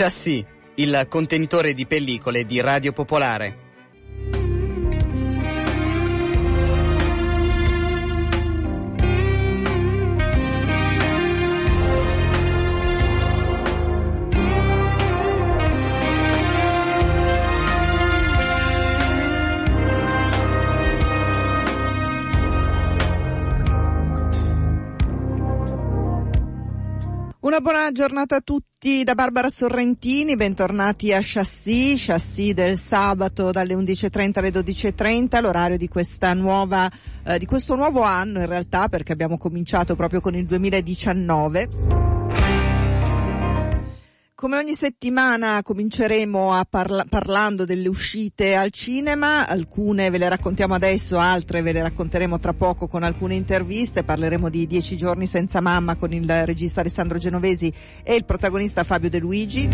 Chassis, il contenitore di pellicole di Radio Popolare. Buona giornata a tutti da Barbara Sorrentini, bentornati a Chassis, Chassis del sabato dalle 11.30 alle 12.30, l'orario di questa nuova, eh, di questo nuovo anno in realtà perché abbiamo cominciato proprio con il 2019. Come ogni settimana cominceremo a parla- parlando delle uscite al cinema, alcune ve le raccontiamo adesso, altre ve le racconteremo tra poco con alcune interviste, parleremo di Dieci giorni senza mamma con il regista Alessandro Genovesi e il protagonista Fabio De Luigi.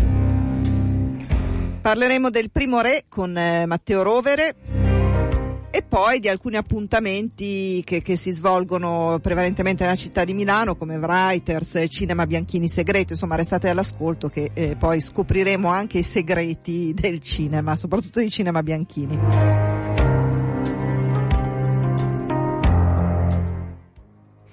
Parleremo del primo re con eh, Matteo Rovere e poi di alcuni appuntamenti che, che, si svolgono prevalentemente nella città di Milano come Writers, Cinema Bianchini Segreto, insomma restate all'ascolto che eh, poi scopriremo anche i segreti del cinema, soprattutto di Cinema Bianchini.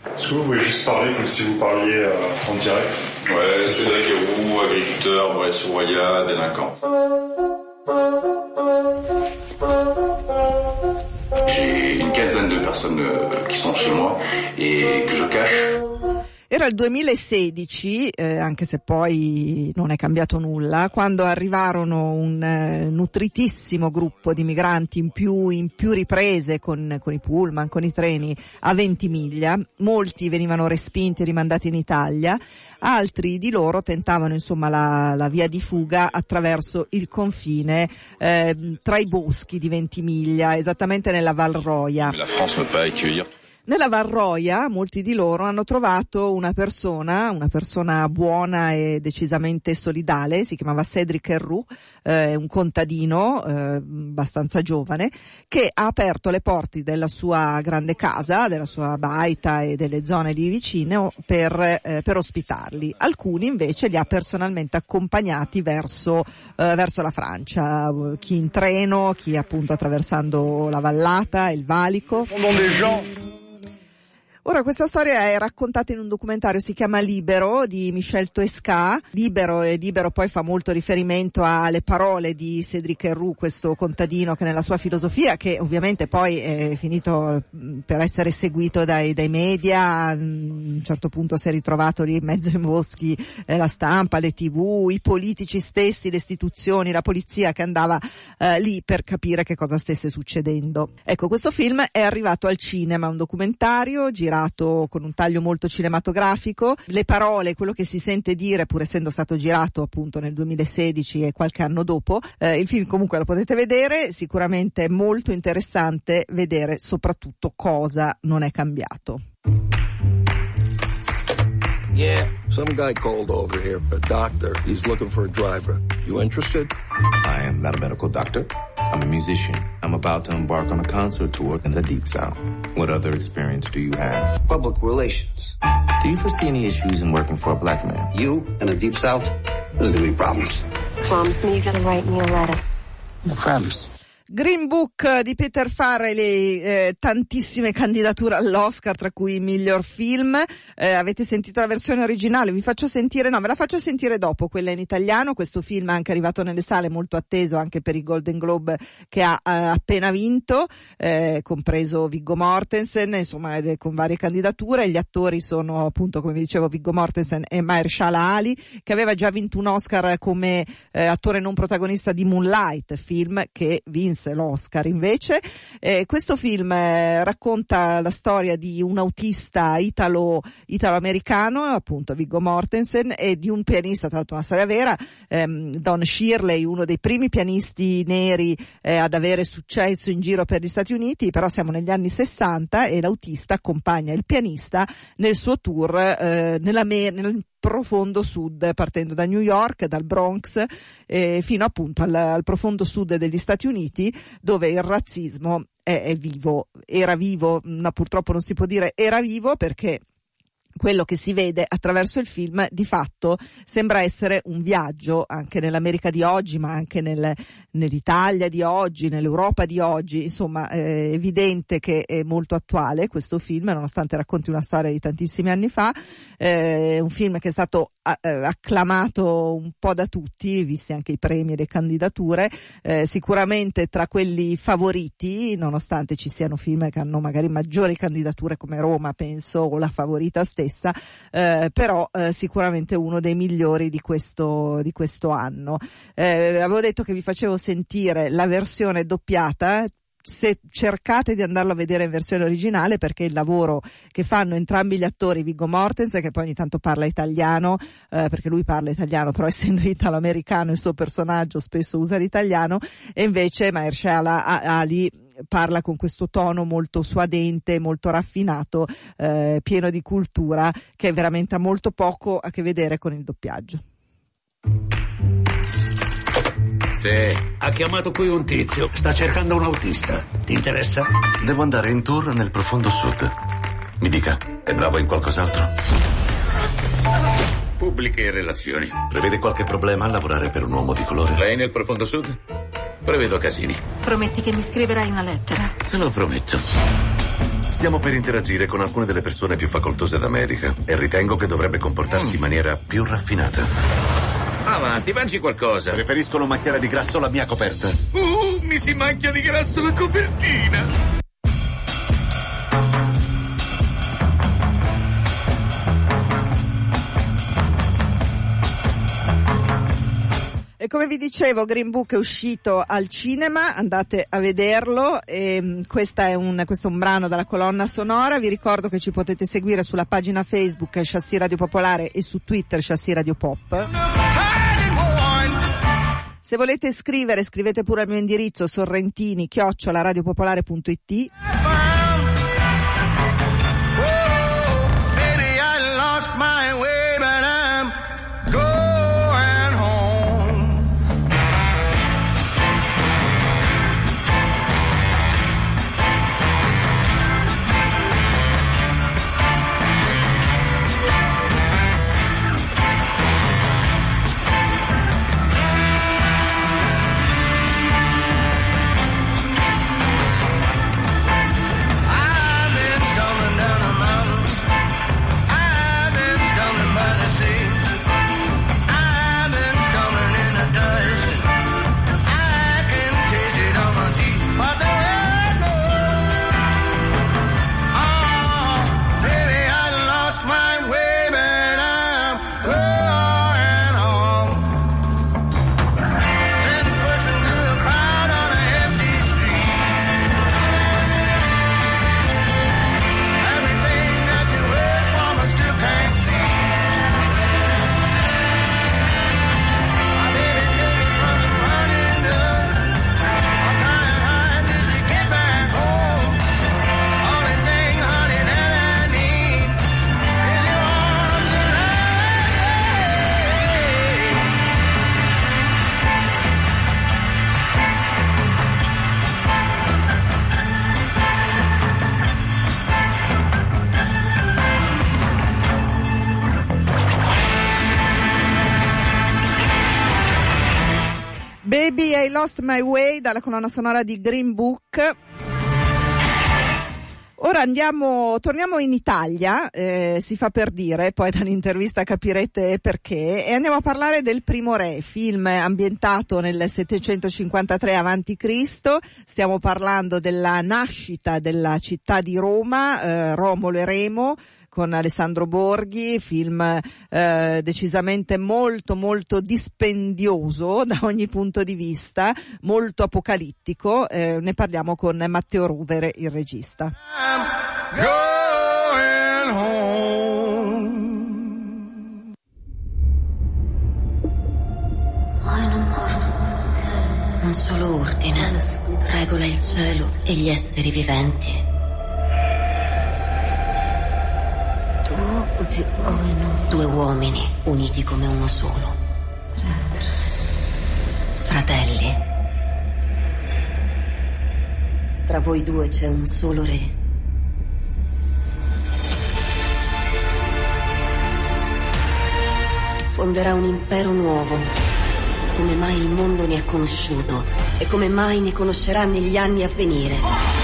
Est-ce que vous pouvez juste parler comme si vous parliez euh, en direct Ouais, Cédric Héroux, agriculteur, Bresse-Roya, délinquant. Une quinzaine de personnes euh, qui sont chez moi et que je cache. Era il 2016, eh, anche se poi non è cambiato nulla, quando arrivarono un eh, nutritissimo gruppo di migranti in più, in più riprese con, con, i pullman, con i treni a Ventimiglia. Molti venivano respinti e rimandati in Italia, altri di loro tentavano insomma la, la via di fuga attraverso il confine eh, tra i boschi di Ventimiglia, esattamente nella Val Roia. Nella Varroia molti di loro hanno trovato una persona, una persona buona e decisamente solidale, si chiamava Cedric Herrou, eh, un contadino eh, abbastanza giovane, che ha aperto le porte della sua grande casa, della sua baita e delle zone lì vicine per, eh, per ospitarli. Alcuni invece li ha personalmente accompagnati verso, eh, verso la Francia, chi in treno, chi appunto attraversando la vallata, il valico. Ora questa storia è raccontata in un documentario, si chiama Libero di Michel Toesca. Libero e Libero poi fa molto riferimento alle parole di Cédric Herrou, questo contadino che nella sua filosofia, che ovviamente poi è finito per essere seguito dai, dai media, a un certo punto si è ritrovato lì in mezzo ai boschi eh, la stampa, le tv, i politici stessi, le istituzioni, la polizia che andava eh, lì per capire che cosa stesse succedendo. Ecco, questo film è arrivato al cinema, un documentario girato con un taglio molto cinematografico. Le parole, quello che si sente dire, pur essendo stato girato appunto nel 2016 e qualche anno dopo, eh, il film comunque lo potete vedere, sicuramente è molto interessante vedere soprattutto cosa non è cambiato. Yeah. Some guy called over here, a doctor. He's looking for a driver. You interested? I am not a medical doctor. I'm a musician. I'm about to embark on a concert tour in the Deep South. What other experience do you have? Public relations. Do you foresee any issues in working for a black man? You in the Deep South? There's gonna be problems. Promise me you're gonna write me a letter. No promise. Green Book di Peter Farrelly, eh, tantissime candidature all'Oscar, tra cui miglior film. Eh, avete sentito la versione originale? Vi faccio sentire, no, me la faccio sentire dopo, quella in italiano. Questo film è anche arrivato nelle sale, molto atteso anche per i Golden Globe che ha eh, appena vinto, eh, compreso Viggo Mortensen, insomma, con varie candidature. Gli attori sono appunto, come vi dicevo, Viggo Mortensen e Mahershala Ali, che aveva già vinto un Oscar come eh, attore non protagonista di Moonlight, film che vinse l'Oscar invece. Eh, questo film eh, racconta la storia di un autista italo, italo-americano, appunto Viggo Mortensen, e di un pianista, tra l'altro una storia vera, ehm, Don Shirley, uno dei primi pianisti neri eh, ad avere successo in giro per gli Stati Uniti, però siamo negli anni 60 e l'autista accompagna il pianista nel suo tour eh, nella, nel profondo sud, partendo da New York, dal Bronx, eh, fino appunto al, al, profondo sud degli Stati Uniti, dove il razzismo è, vivo, era vivo, ma purtroppo non si può dire era vivo perché quello che si vede attraverso il film di fatto sembra essere un viaggio anche nell'America di oggi ma anche nel, nell'Italia di oggi, nell'Europa di oggi, insomma è evidente che è molto attuale questo film nonostante racconti una storia di tantissimi anni fa, è un film che è stato eh, acclamato un po' da tutti, visti anche i premi e le candidature, eh, sicuramente tra quelli favoriti nonostante ci siano film che hanno magari maggiori candidature come Roma penso o la favorita stessa stessa, eh, però eh, sicuramente uno dei migliori di questo, di questo anno. Eh, avevo detto che vi facevo sentire la versione doppiata, se cercate di andarlo a vedere in versione originale perché il lavoro che fanno entrambi gli attori, Viggo Mortensen che poi ogni tanto parla italiano, eh, perché lui parla italiano, però essendo italo-americano il suo personaggio spesso usa l'italiano, e invece Mahershala Ali parla con questo tono molto suadente, molto raffinato, eh, pieno di cultura, che veramente ha molto poco a che vedere con il doppiaggio. Sì, ha chiamato qui un tizio, sta cercando un autista. Ti interessa? Devo andare in tour nel profondo sud. Mi dica, è bravo in qualcos'altro? Pubbliche relazioni. Prevede qualche problema a lavorare per un uomo di colore? Lei nel profondo sud? Prevedo casini. Prometti che mi scriverai una lettera. Te lo prometto. Stiamo per interagire con alcune delle persone più facoltose d'America e ritengo che dovrebbe comportarsi mm. in maniera più raffinata. Avanti, mangi qualcosa. Preferiscono macchiare di grasso la mia coperta. Uh, mi si macchia di grasso la copertina. E come vi dicevo, Green Book è uscito al cinema, andate a vederlo. E mm, è un, questo è un brano dalla colonna sonora. Vi ricordo che ci potete seguire sulla pagina Facebook Chassis Radio Popolare e su Twitter Chassis Radio Pop. Se volete scrivere, scrivete pure al mio indirizzo sorrentini chiocciolaradiopopolare.it. Baby I Lost My Way dalla colonna sonora di Green Book. Ora andiamo, torniamo in Italia, eh, si fa per dire, poi dall'intervista capirete perché, e andiamo a parlare del Primo Re, film ambientato nel 753 a.C. Stiamo parlando della nascita della città di Roma, eh, Romolo e Remo, con Alessandro Borghi, film eh, decisamente molto molto dispendioso da ogni punto di vista, molto apocalittico, eh, ne parliamo con Matteo Ruvere, il regista. Un solo ordine regola il cielo e gli esseri viventi. Due uomini uniti come uno solo. Fratelli. Tra voi due c'è un solo re. fonderà un impero nuovo. Come mai il mondo ne ha conosciuto e come mai ne conoscerà negli anni a venire.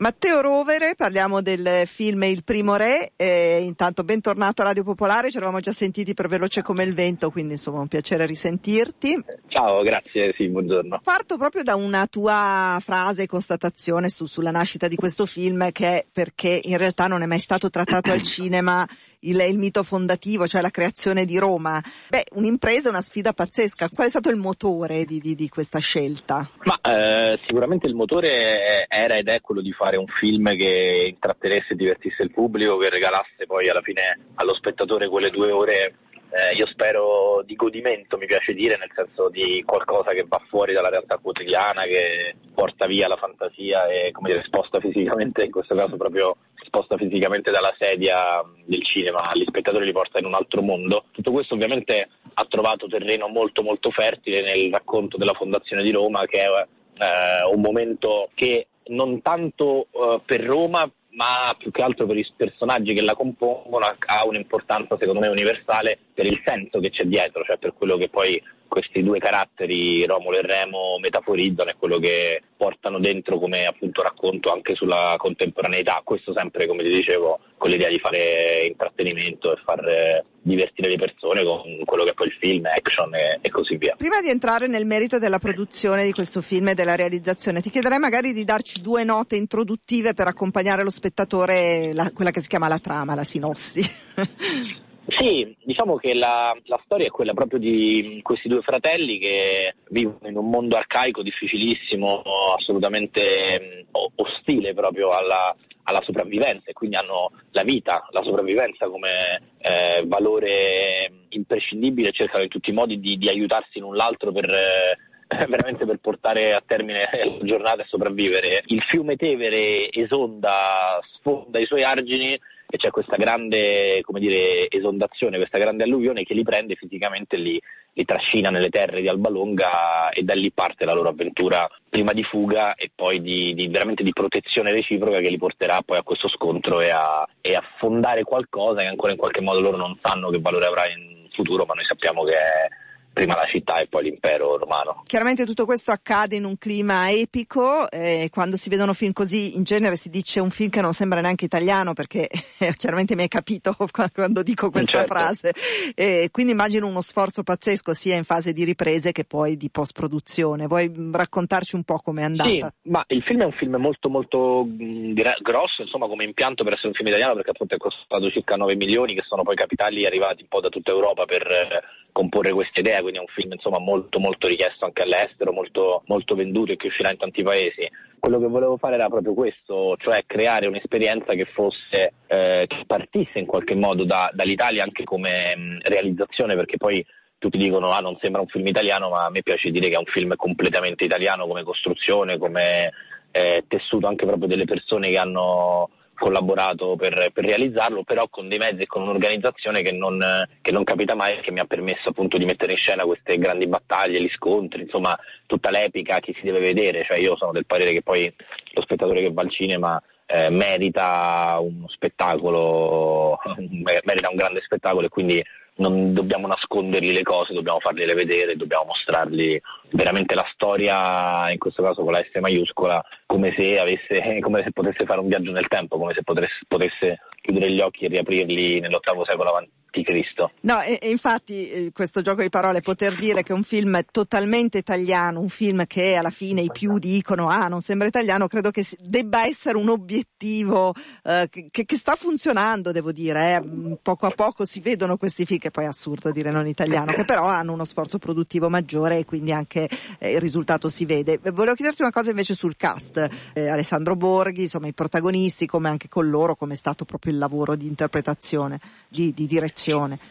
Matteo Rovere, parliamo del film Il primo re, eh, intanto bentornato a Radio Popolare, ci eravamo già sentiti per Veloce come il vento, quindi insomma un piacere risentirti. Ciao, grazie, sì, buongiorno. Parto proprio da una tua frase, constatazione su, sulla nascita di questo film che è perché in realtà non è mai stato trattato al cinema il, il, mito fondativo, cioè la creazione di Roma. Beh, un'impresa, una sfida pazzesca. Qual è stato il motore di, di, di questa scelta? Ma eh, sicuramente il motore era ed è quello di fare un film che intrattenesse e divertisse il pubblico, che regalasse poi alla fine allo spettatore quelle due ore eh, io spero di godimento, mi piace dire, nel senso di qualcosa che va fuori dalla realtà quotidiana, che porta via la fantasia e come dire, sposta fisicamente, in questo caso proprio sposta fisicamente dalla sedia del cinema, gli spettatori li porta in un altro mondo. Tutto questo ovviamente ha trovato terreno molto molto fertile nel racconto della Fondazione di Roma, che è eh, un momento che non tanto eh, per Roma ma più che altro per i personaggi che la compongono ha un'importanza secondo me universale per il senso che c'è dietro, cioè per quello che poi questi due caratteri, Romolo e Remo, metaforizzano e quello che portano dentro come appunto racconto anche sulla contemporaneità. Questo sempre, come ti dicevo, con l'idea di fare intrattenimento e far eh, divertire le persone con quello che è poi il film, action e, e, così via. Prima di entrare nel merito della produzione di questo film e della realizzazione, ti chiederei magari di darci due note introduttive per accompagnare lo spettatore, la, quella che si chiama la trama, la sinossi. Sì, diciamo che la, la, storia è quella proprio di questi due fratelli che vivono in un mondo arcaico difficilissimo, assolutamente ostile proprio alla, alla sopravvivenza e quindi hanno la vita, la sopravvivenza come eh, valore imprescindibile cercano in tutti i modi di, di aiutarsi l'un l'altro per... Eh, veramente per portare a termine la giornata e sopravvivere. Il fiume Tevere esonda, sfonda i suoi argini e c'è questa grande come dire, esondazione, questa grande alluvione che li prende fisicamente li, li trascina nelle terre di Albalonga e da lì parte la loro avventura prima di fuga e poi di, di veramente di protezione reciproca che li porterà poi a questo scontro e a, e a fondare qualcosa che ancora in qualche modo loro non sanno che valore avrà in futuro, ma noi sappiamo che è prima la città e poi l'impero romano. Chiaramente tutto questo accade in un clima epico, eh, quando si vedono film così in genere si dice un film che non sembra neanche italiano perché eh, chiaramente mi hai capito quando dico questa certo. frase, eh, quindi immagino uno sforzo pazzesco sia in fase di riprese che poi di post produzione. Vuoi raccontarci un po' com'è andata? Sì, ma il film è un film molto molto mh, grosso insomma come impianto per essere un film italiano perché appunto è costato circa 9 milioni che sono poi capitali arrivati un po' da tutta Europa per eh, comporre questa idea quindi è un film insomma, molto molto richiesto anche all'estero, molto, molto venduto e che uscirà in tanti paesi. Quello che volevo fare era proprio questo, cioè creare un'esperienza che fosse, eh, che partisse in qualche modo da, dall'Italia anche come mh, realizzazione, perché poi tutti dicono ah non sembra un film italiano, ma a me piace dire che è un film completamente italiano come costruzione, come eh, tessuto anche proprio delle persone che hanno collaborato per, per, realizzarlo, però con dei mezzi e con un'organizzazione che non, che non capita mai e che mi ha permesso appunto di mettere in scena queste grandi battaglie, gli scontri, insomma tutta l'epica che si deve vedere, cioè io sono del parere che poi lo spettatore che va al cinema eh, merita uno spettacolo, merita un grande spettacolo e quindi non dobbiamo nascondergli le cose, dobbiamo fargliele vedere, dobbiamo mostrargli veramente la storia, in questo caso con la S maiuscola, come se, avesse, come se potesse fare un viaggio nel tempo, come se potesse, potesse chiudere gli occhi e riaprirli nell'ottavo secolo avanti Cristo. No, e, e infatti eh, questo gioco di parole, poter dire che un film totalmente italiano, un film che alla fine i più dicono ah non sembra italiano, credo che debba essere un obiettivo eh, che, che, sta funzionando, devo dire, eh. Mm, poco a poco si vedono questi film, che poi è assurdo dire non italiano, che però hanno uno sforzo produttivo maggiore e quindi anche eh, il risultato si vede. Volevo chiederti una cosa invece sul cast, eh, Alessandro Borghi, insomma i protagonisti, come anche con loro, come è stato proprio il lavoro di interpretazione, di, di direzione?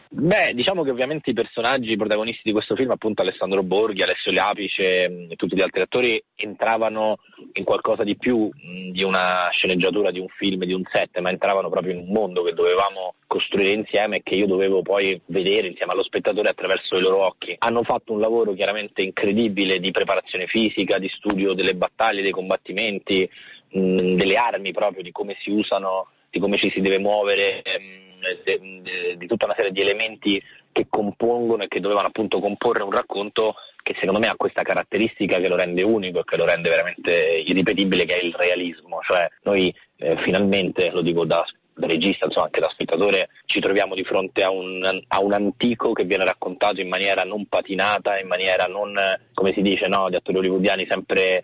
Beh, diciamo che ovviamente i personaggi i protagonisti di questo film, appunto Alessandro Borghi, Alessio Lapice e tutti gli altri attori entravano in qualcosa di più mh, di una sceneggiatura, di un film, di un set, ma entravano proprio in un mondo che dovevamo costruire insieme e che io dovevo poi vedere insieme allo spettatore attraverso i loro occhi. Hanno fatto un lavoro chiaramente incredibile di preparazione fisica, di studio delle battaglie, dei combattimenti, mh, delle armi proprio, di come si usano, di come ci si deve muovere, ehm, di tutta una serie di elementi che compongono e che dovevano appunto comporre un racconto che secondo me ha questa caratteristica che lo rende unico e che lo rende veramente irripetibile, che è il realismo. Cioè noi eh, finalmente, lo dico da regista, insomma anche da spettatore, ci troviamo di fronte a un, a un, antico che viene raccontato in maniera non patinata, in maniera non, come si dice, no, gli attori hollywoodiani sempre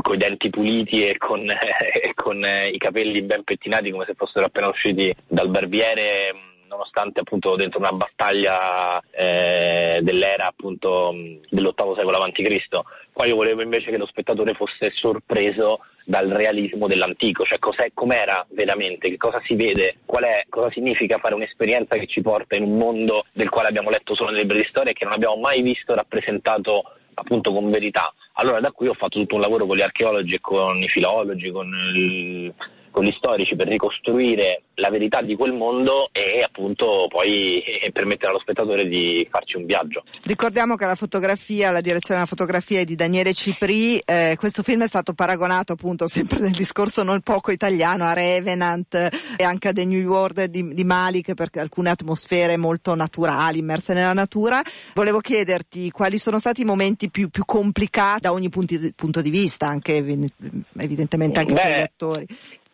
con i denti puliti e con, e con eh, i capelli ben pettinati come se fossero appena usciti dal barbiere nonostante appunto dentro una battaglia eh, dell'era appunto dell'ottavo secolo a.C. Qua io volevo invece che lo spettatore fosse sorpreso dal realismo dell'antico, cioè com'era veramente, che cosa si vede, è, cosa significa fare un'esperienza che ci porta in un mondo del quale abbiamo letto solo nelle brevi storie e che non abbiamo mai visto rappresentato appunto con verità. Allora da qui ho fatto tutto un lavoro con gli archeologi e con i filologi, con il con gli storici per ricostruire la verità di quel mondo e appunto poi permettere allo spettatore di farci un viaggio. Ricordiamo che la fotografia, la direzione della fotografia è di Daniele Cipri, eh, questo film è stato paragonato appunto sempre nel discorso non poco italiano a Revenant e anche a The New World di, di Malik per alcune atmosfere molto naturali, immerse nella natura. Volevo chiederti quali sono stati i momenti più, più complicati da ogni punti, punto di vista, anche evidentemente anche Beh, per gli attori.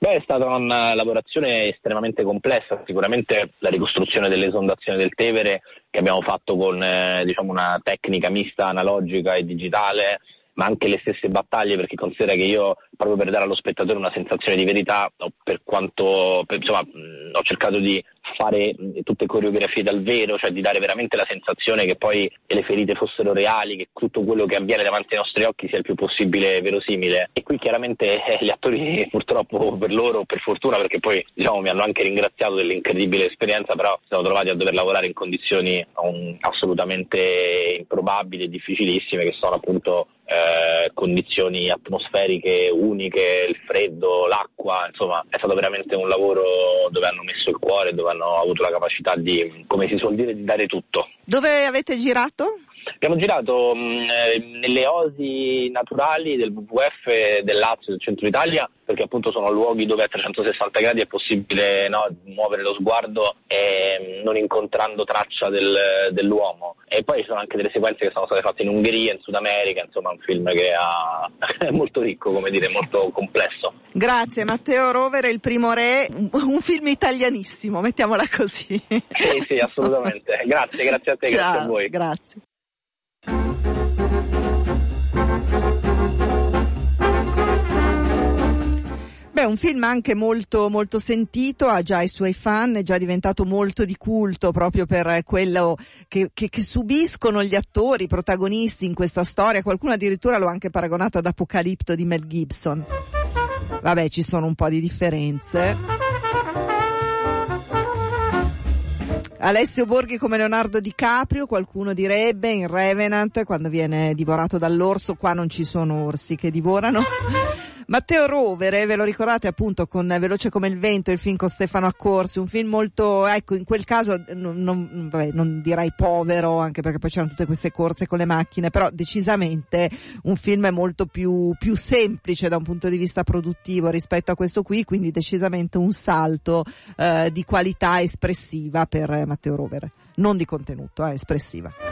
Beh, è stata una lavorazione estremamente complessa, sicuramente la ricostruzione dell'esondazione del Tevere che abbiamo fatto con eh, diciamo una tecnica mista analogica e digitale, ma anche le stesse battaglie perché considera che io proprio per dare allo spettatore una sensazione di verità, per quanto per, insomma, ho cercato di fare tutte coreografie dal vero, cioè di dare veramente la sensazione che poi le ferite fossero reali, che tutto quello che avviene davanti ai nostri occhi sia il più possibile verosimile. E qui chiaramente eh, gli attori purtroppo per loro, per fortuna, perché poi diciamo, mi hanno anche ringraziato dell'incredibile esperienza, però siamo trovati a dover lavorare in condizioni um, assolutamente improbabili e difficilissime, che sono appunto eh, condizioni atmosferiche uniche, il freddo, l'acqua, insomma è stato veramente un lavoro dove hanno messo il cuore, dove hanno avuto la capacità di, come si suol dire, di dare tutto. Dove avete girato? Abbiamo girato mh, eh, nelle osi naturali del WWF del Lazio, del centro Italia, perché appunto sono luoghi dove a 360 gradi è possibile no, muovere lo sguardo e non incontrando traccia del, dell'uomo. E poi ci sono anche delle sequenze che sono state fatte in Ungheria, in Sud America, insomma un film che ha... è molto ricco, come dire, molto complesso. Grazie Matteo Rovere, Il primo re, un film italianissimo, mettiamola così. Sì, sì, assolutamente. Grazie, grazie a te, Ciao, grazie a voi. Grazie. Un film anche molto, molto sentito, ha già i suoi fan, è già diventato molto di culto proprio per quello che, che, che subiscono gli attori, i protagonisti in questa storia. Qualcuno addirittura lo ha anche paragonato ad Apocalipto di Mel Gibson. Vabbè, ci sono un po' di differenze. Alessio Borghi come Leonardo DiCaprio, qualcuno direbbe in Revenant quando viene divorato dall'orso, qua non ci sono orsi che divorano. Matteo Rovere, ve lo ricordate appunto con Veloce come il vento, il film con Stefano Accorsi, un film molto, ecco, in quel caso non, non, vabbè, non direi povero, anche perché poi c'erano tutte queste corse con le macchine, però decisamente un film molto più, più semplice da un punto di vista produttivo rispetto a questo qui, quindi decisamente un salto eh, di qualità espressiva per Matteo Rovere, non di contenuto, eh, espressiva.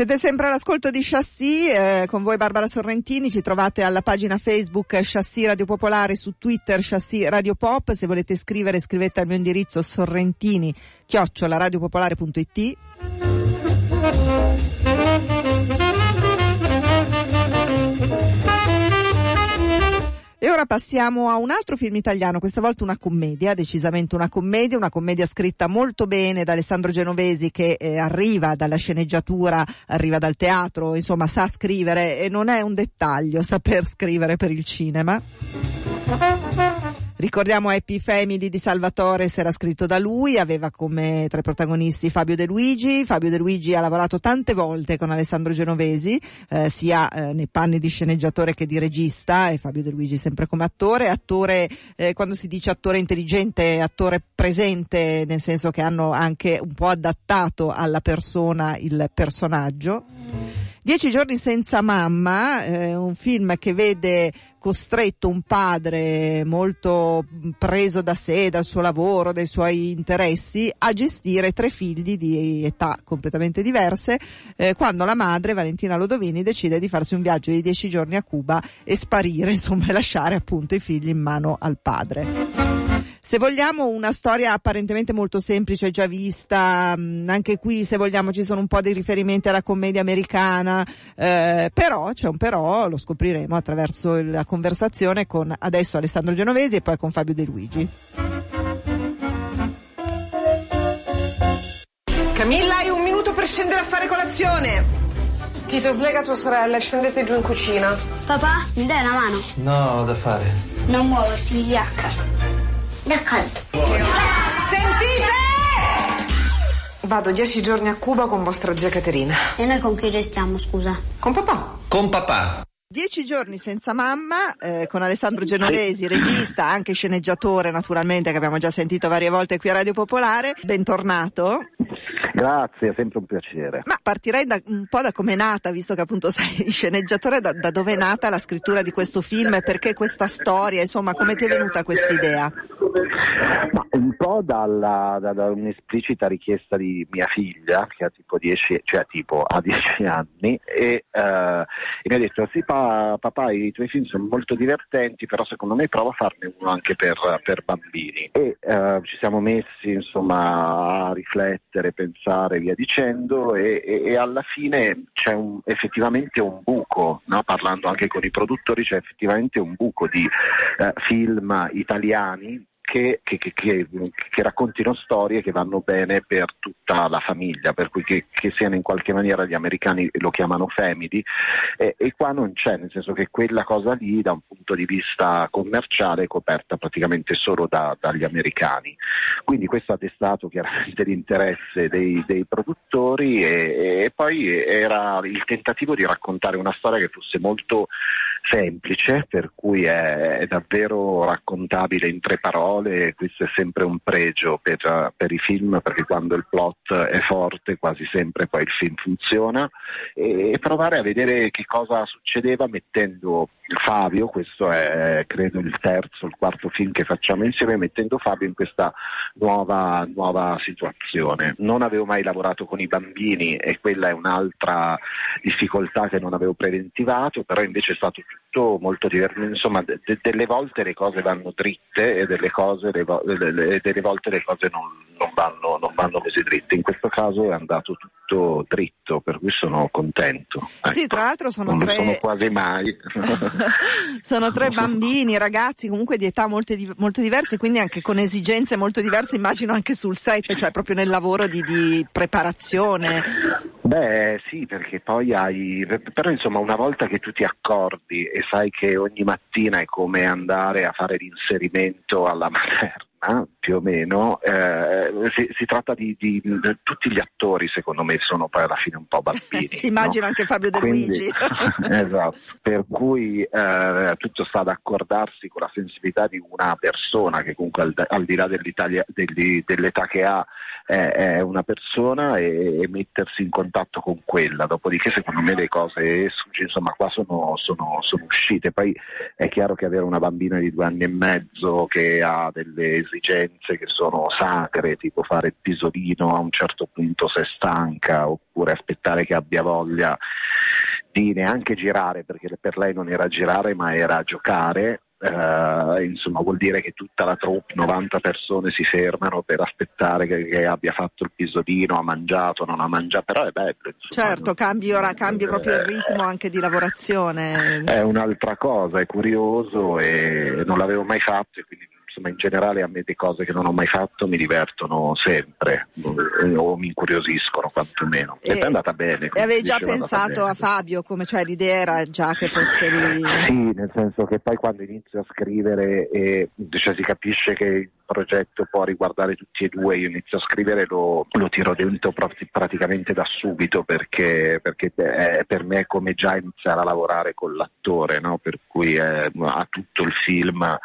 Siete sempre all'ascolto di Chassis, eh, con voi Barbara Sorrentini, ci trovate alla pagina Facebook Chassis Radio Popolare, su Twitter Chassis Radio Pop, se volete scrivere scrivete al mio indirizzo sorrentini chiocciolaradiopopolare.it. E ora passiamo a un altro film italiano, questa volta una commedia, decisamente una commedia, una commedia scritta molto bene da Alessandro Genovesi che eh, arriva dalla sceneggiatura, arriva dal teatro, insomma sa scrivere e non è un dettaglio saper scrivere per il cinema. Ricordiamo Happy Family di Salvatore, era scritto da lui, aveva come tra i protagonisti Fabio De Luigi. Fabio De Luigi ha lavorato tante volte con Alessandro Genovesi, eh, sia eh, nei panni di sceneggiatore che di regista, e Fabio De Luigi sempre come attore. Attore, eh, quando si dice attore intelligente, attore presente, nel senso che hanno anche un po' adattato alla persona il personaggio. Dieci giorni senza mamma, eh, un film che vede costretto un padre molto preso da sé, dal suo lavoro, dai suoi interessi, a gestire tre figli di età completamente diverse, eh, quando la madre, Valentina Lodovini, decide di farsi un viaggio di dieci giorni a Cuba e sparire, insomma, e lasciare appunto i figli in mano al padre. Se vogliamo una storia apparentemente molto semplice, già vista, anche qui se vogliamo ci sono un po' dei riferimenti alla commedia americana, eh, però c'è un però, lo scopriremo attraverso la conversazione con adesso Alessandro Genovesi e poi con Fabio De Luigi. Camilla, hai un minuto per scendere a fare colazione. Tito, slega tua sorella e scendete giù in cucina. Papà, mi dai una mano? No, da fare. Non muoverti, vigliacca. D'accordo. Sentite! Vado dieci giorni a Cuba con vostra zia Caterina. E noi con chi restiamo, scusa? Con papà. Con papà. Dieci giorni senza mamma, eh, con Alessandro Genovesi, regista, anche sceneggiatore naturalmente, che abbiamo già sentito varie volte qui a Radio Popolare. Bentornato. Grazie, è sempre un piacere. Ma partirei da, un po' da come è nata, visto che appunto sei sceneggiatore, da, da dove è nata la scrittura di questo film e perché questa storia, insomma, come ti è venuta questa idea? Ma un po' dalla, da, da, un'esplicita richiesta di mia figlia, che ha tipo 10, cioè tipo ha 10 anni, e, eh, e, mi ha detto, sì pa, papà i tuoi film sono molto divertenti, però secondo me provo a farne uno anche per, per bambini. E eh, ci siamo messi insomma a riflettere, pensare, via dicendo, e, e, e alla fine c'è un, effettivamente un buco, no? parlando anche con i produttori, c'è effettivamente un buco di eh, film italiani che, che, che, che, raccontino storie che vanno bene per tutta la famiglia, per cui che, siano in qualche maniera gli americani lo chiamano family e, e, qua non c'è, nel senso che quella cosa lì da un punto di vista commerciale è coperta praticamente solo da, dagli americani. Quindi questo ha destato chiaramente l'interesse dei, dei produttori e, e poi era il tentativo di raccontare una storia che fosse molto semplice, per cui è, è davvero raccontabile in tre parole questo è sempre un pregio per, per, i film perché quando il plot è forte quasi sempre poi il film funziona. E, e provare a vedere che cosa succedeva mettendo Fabio, questo è credo il terzo, il quarto film che facciamo insieme, mettendo Fabio in questa nuova, nuova situazione. Non avevo mai lavorato con i bambini e quella è un'altra difficoltà che non avevo preventivato, però invece è stato tutto molto diverso, insomma de- delle volte le cose vanno dritte e delle, cose, le vo- delle volte le cose non, non, vanno, non, vanno, così dritte. In questo caso è andato tutto dritto, per cui sono contento. Ecco. Sì, tra l'altro sono non tre... sono quasi mai. sono tre bambini, ragazzi comunque di età molto, molto, diverse, quindi anche con esigenze molto diverse, immagino anche sul set, cioè proprio nel lavoro di, di preparazione. Beh sì, perché poi hai, però insomma una volta che tu ti accordi e sai che ogni mattina è come andare a fare l'inserimento alla materna, più o meno, eh, si, si, tratta di, di, di, tutti gli attori secondo me sono poi alla fine un po' bambini. si immagina no? anche Fabio De Luigi. esatto, per cui eh, tutto sta ad accordarsi con la sensibilità di una persona che comunque al, al di là dell'età che ha è, è una persona e, e, mettersi in contatto con quella, dopodiché secondo me le cose, insomma qua sono, sono, sono uscite, poi è chiaro che avere una bambina di due anni e mezzo che ha delle esigenze che sono sacre, tipo fare il pisolino a un certo punto se stanca oppure aspettare che abbia voglia di neanche girare perché per lei non era girare ma era giocare Uh, insomma vuol dire che tutta la troupe, 90 persone si fermano per aspettare che, che, abbia fatto il pisodino, ha mangiato, non ha mangiato, però è bello. Insomma, certo, cambi, ora, cambi proprio il ritmo anche di lavorazione. È un'altra cosa, è curioso e non l'avevo mai fatto e quindi insomma in generale a me le cose che non ho mai fatto mi divertono sempre o mi incuriosiscono quantomeno. E, è andata bene. E avevi già pensato a Fabio, come cioè l'idea era già che fosse lì? Sì, nel senso che poi quando inizio a scrivere e cioè, si capisce che progetto può riguardare tutti e due, io inizio a scrivere lo, lo tiro dentro praticamente da subito perché, perché è, per me è come già iniziare a lavorare con l'attore, no? per cui è, ha tutto il film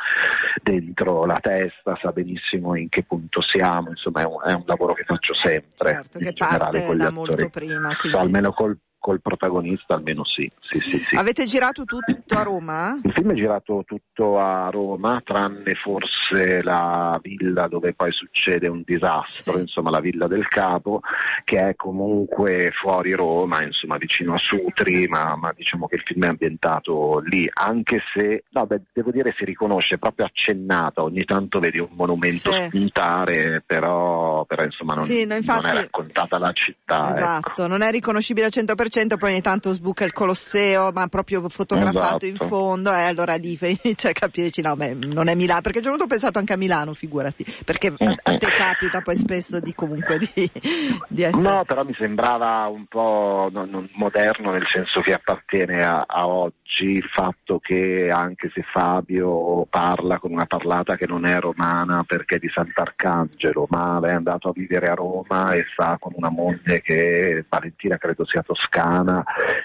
dentro la testa, sa benissimo in che punto siamo, insomma è un, è un lavoro che faccio sempre. Certo, che parte da molto prima. Quindi... almeno col col protagonista almeno sì. sì, sì, sì. Avete girato tutto a Roma? Il film è girato tutto a Roma, tranne forse la villa dove poi succede un disastro, insomma la villa del capo, che è comunque fuori Roma, insomma vicino a Sutri, ma, ma diciamo che il film è ambientato lì, anche se, no, beh, devo dire si riconosce proprio accennata, ogni tanto vedi un monumento sì. spuntare, però, però insomma non, sì, no, infatti... non, è raccontata la città. Ecco. Esatto, ecco. non è riconoscibile al 100%. 100%, poi ogni tanto sbuca il Colosseo, ma proprio fotografato esatto. in fondo, e eh, allora lì inizia a capirci, no, beh, non è Milano, perché il giorno dopo ho pensato anche a Milano, figurati, perché a, a te capita poi spesso di comunque di, di essere... No, però mi sembrava un po' non, non moderno, nel senso che appartiene a, a oggi il fatto che anche se Fabio parla con una parlata che non è romana perché è di Sant'Arcangelo, ma è andato a vivere a Roma e sta con una moglie che Valentina credo sia toscana,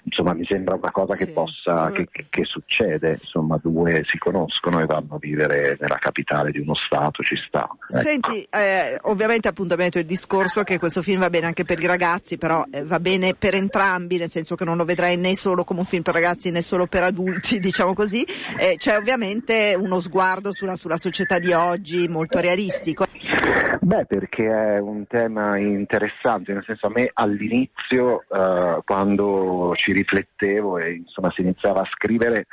insomma mi sembra una cosa che sì. possa, che, che, che, succede, insomma due si conoscono e vanno a vivere nella capitale di uno Stato, ci sta. Ecco. Senti, eh, ovviamente detto il discorso che questo film va bene anche per i ragazzi, però eh, va bene per entrambi, nel senso che non lo vedrai né solo come un film per ragazzi né solo per adulti, diciamo così, eh, c'è ovviamente uno sguardo sulla, sulla società di oggi molto realistico. Beh, perché è un tema interessante, nel senso a me all'inizio, eh, quando ci riflettevo e insomma si iniziava a scrivere,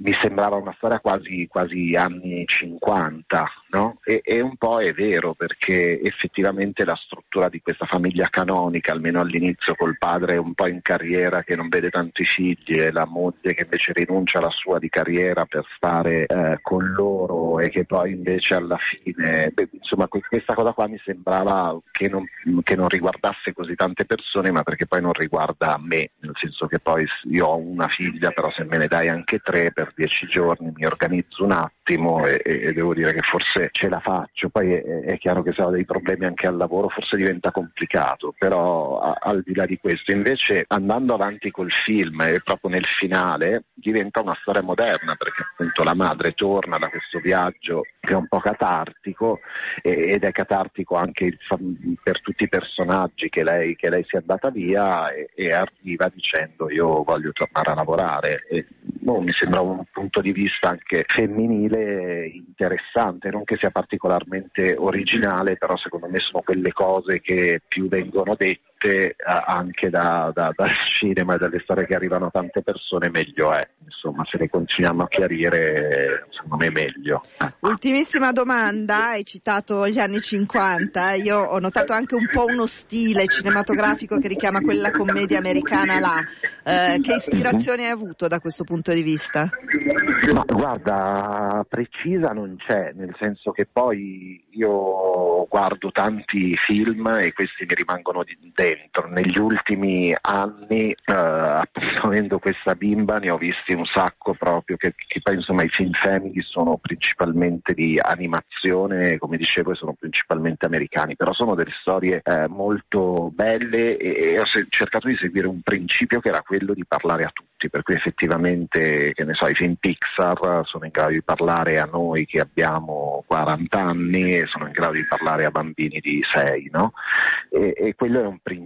mi sembrava una storia quasi, quasi anni 50, no? e, e, un po' è vero perché effettivamente la struttura di questa famiglia canonica, almeno all'inizio col padre un po' in carriera che non vede tanto i figli e la moglie che invece rinuncia alla sua di carriera per stare eh, con loro e che poi invece alla fine, beh, insomma questa cosa qua mi sembrava che non, che non riguardasse così tante persone ma perché poi non riguarda me, nel senso che poi io ho una figlia però se me ne dai anche tre per dieci giorni mi organizzo un attimo e, e devo dire che forse ce la faccio, poi è, è, chiaro che se ho dei problemi anche al lavoro forse diventa complicato, però a, al di là di questo invece andando avanti col film e proprio nel finale diventa una storia moderna perché appunto la madre torna da questo viaggio che è un po' catartico ed è catartico anche per tutti i personaggi che lei, che lei sia andata via e, e, arriva dicendo io voglio tornare a lavorare e boh, mi sembra un punto di vista anche femminile interessante, non che sia particolarmente originale, però secondo me sono quelle cose che più vengono dette eh, anche da, da, dal cinema e dalle storie che arrivano a tante persone meglio è, insomma se le continuiamo a chiarire secondo me è meglio. Ultimissima domanda, hai citato gli anni 50, io ho notato anche un po' uno stile cinematografico che richiama quella commedia americana là, eh, che ispirazione hai avuto da questo punto di vista? Ma guarda, precisa non c'è, nel senso che poi io guardo tanti film e questi mi rimangono dentro dentro. Negli ultimi anni, eh, appunto questa bimba, ne ho visti un sacco proprio, che, che poi insomma i film family sono principalmente di animazione, come dicevo, sono principalmente americani, però sono delle storie eh, molto belle e, e ho se- cercato di seguire un principio che era quello di parlare a tutti, per cui effettivamente, che ne so, i film Pixar sono in grado di parlare a noi che abbiamo 40 anni e sono in grado di parlare a bambini di 6, no? E, e quello è un principio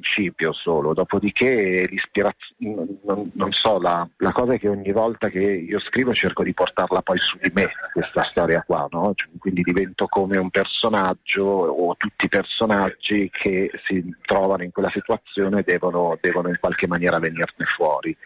solo, dopodiché l'ispirazione, non, non so, la, la, cosa è che ogni volta che io scrivo cerco di portarla poi su di me, questa storia qua, no? Cioè, quindi divento come un personaggio o tutti i personaggi che si trovano in quella situazione devono, devono in qualche maniera venirne fuori.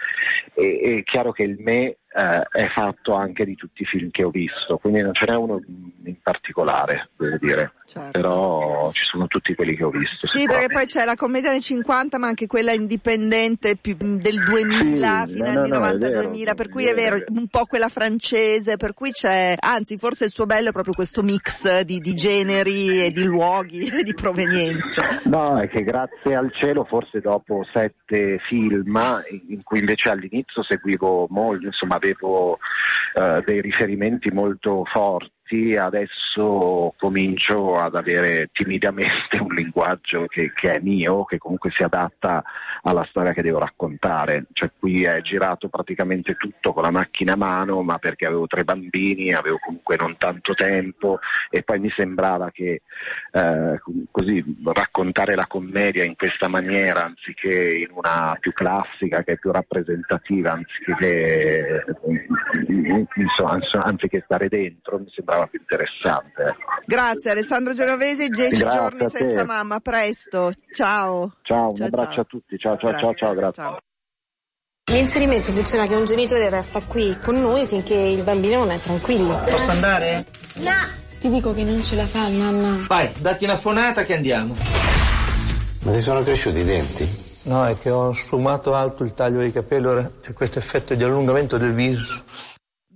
E, è chiaro che il me è fatto anche di tutti i film che ho visto, quindi non ce n'è uno in particolare, devo dire, certo. però ci sono tutti quelli che ho visto. Sì, perché poi c'è la commedia anni 50, ma anche quella indipendente più del 2000 sì, fino no, anni no, 90-2000, per cui è vero, un po' quella francese, per cui c'è, anzi forse il suo bello è proprio questo mix di, di generi e di luoghi e di provenienza. No, è che grazie al cielo forse dopo sette film, in cui invece all'inizio seguivo molto, insomma avevo eh, dei riferimenti molto forti adesso comincio ad avere timidamente un linguaggio che, che, è mio, che comunque si adatta alla storia che devo raccontare. Cioè qui è girato praticamente tutto con la macchina a mano, ma perché avevo tre bambini, avevo comunque non tanto tempo e poi mi sembrava che eh, così raccontare la commedia in questa maniera, anziché in una più classica, che è più rappresentativa, anziché, insomma, anziché stare dentro, mi sembrava sembrava più interessante. Ecco. Grazie Alessandro Genovesi, 10 giorni senza mamma, presto, ciao. Ciao, un ciao, abbraccio ciao. a tutti, ciao ciao grazie. ciao ciao, grazie. Ciao. L'inserimento funziona che un genitore resta qui con noi finché il bambino non è tranquillo. Posso andare? No. Ti dico che non ce la fa, mamma. Vai, datti una fonata che andiamo. Ma ti sono cresciuti i denti? No, è che ho sfumato alto il taglio dei capelli, ora c'è questo effetto di allungamento del viso.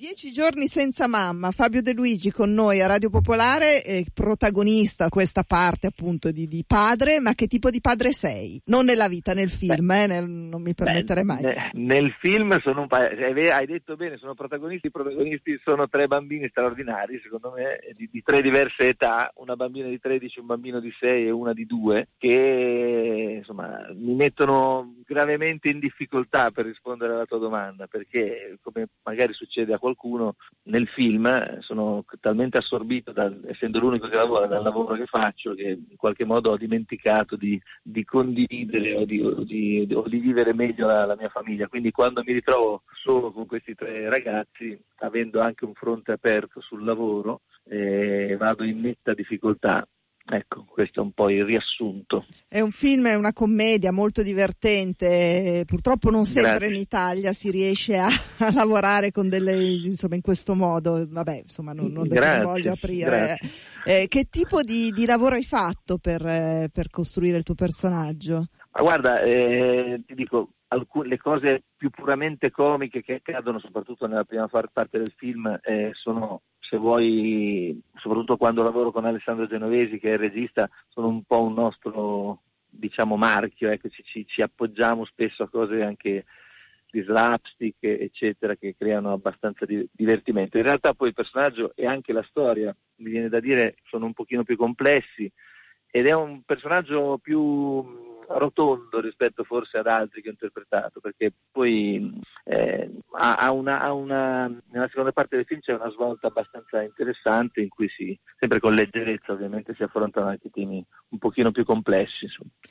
Dieci giorni senza mamma, Fabio De Luigi con noi a Radio Popolare, eh, protagonista questa parte appunto di, di, padre, ma che tipo di padre sei? Non nella vita, nel film, eh, nel, non mi permetterei mai. Ne, nel film sono un paio, hai detto bene, sono protagonisti, i protagonisti sono tre bambini straordinari, secondo me, di, di, tre diverse età, una bambina di 13, un bambino di 6 e una di 2, che insomma mi mettono gravemente in difficoltà per rispondere alla tua domanda, perché come magari succede a qualcuno, qualcuno nel film, sono talmente assorbito, da, essendo l'unico che lavora, dal lavoro che faccio, che in qualche modo ho dimenticato di, di condividere o di, o, di, o di, vivere meglio la, la mia famiglia. Quindi quando mi ritrovo solo con questi tre ragazzi, avendo anche un fronte aperto sul lavoro, eh, vado in netta difficoltà Ecco, questo è un po' il riassunto. È un film, è una commedia molto divertente, purtroppo non sempre Grazie. in Italia si riesce a, a, lavorare con delle, insomma, in questo modo, vabbè, insomma, non, non Grazie. voglio aprire. Eh, che tipo di, di, lavoro hai fatto per, eh, per, costruire il tuo personaggio? Ma guarda, eh, ti dico, alcune, le cose più puramente comiche che accadono, soprattutto nella prima parte del film, eh, sono se vuoi, soprattutto quando lavoro con Alessandro Genovesi che è il regista, sono un po' un nostro diciamo marchio, ecco, ci, ci, appoggiamo spesso a cose anche di slapstick eccetera che creano abbastanza di, divertimento. In realtà poi il personaggio e anche la storia, mi viene da dire, sono un pochino più complessi ed è un personaggio più rotondo rispetto forse ad altri che ho interpretato, perché poi eh, ha una, ha una, nella seconda parte del film c'è una svolta abbastanza interessante in cui si, sempre con leggerezza ovviamente, si affrontano anche temi un pochino più complessi.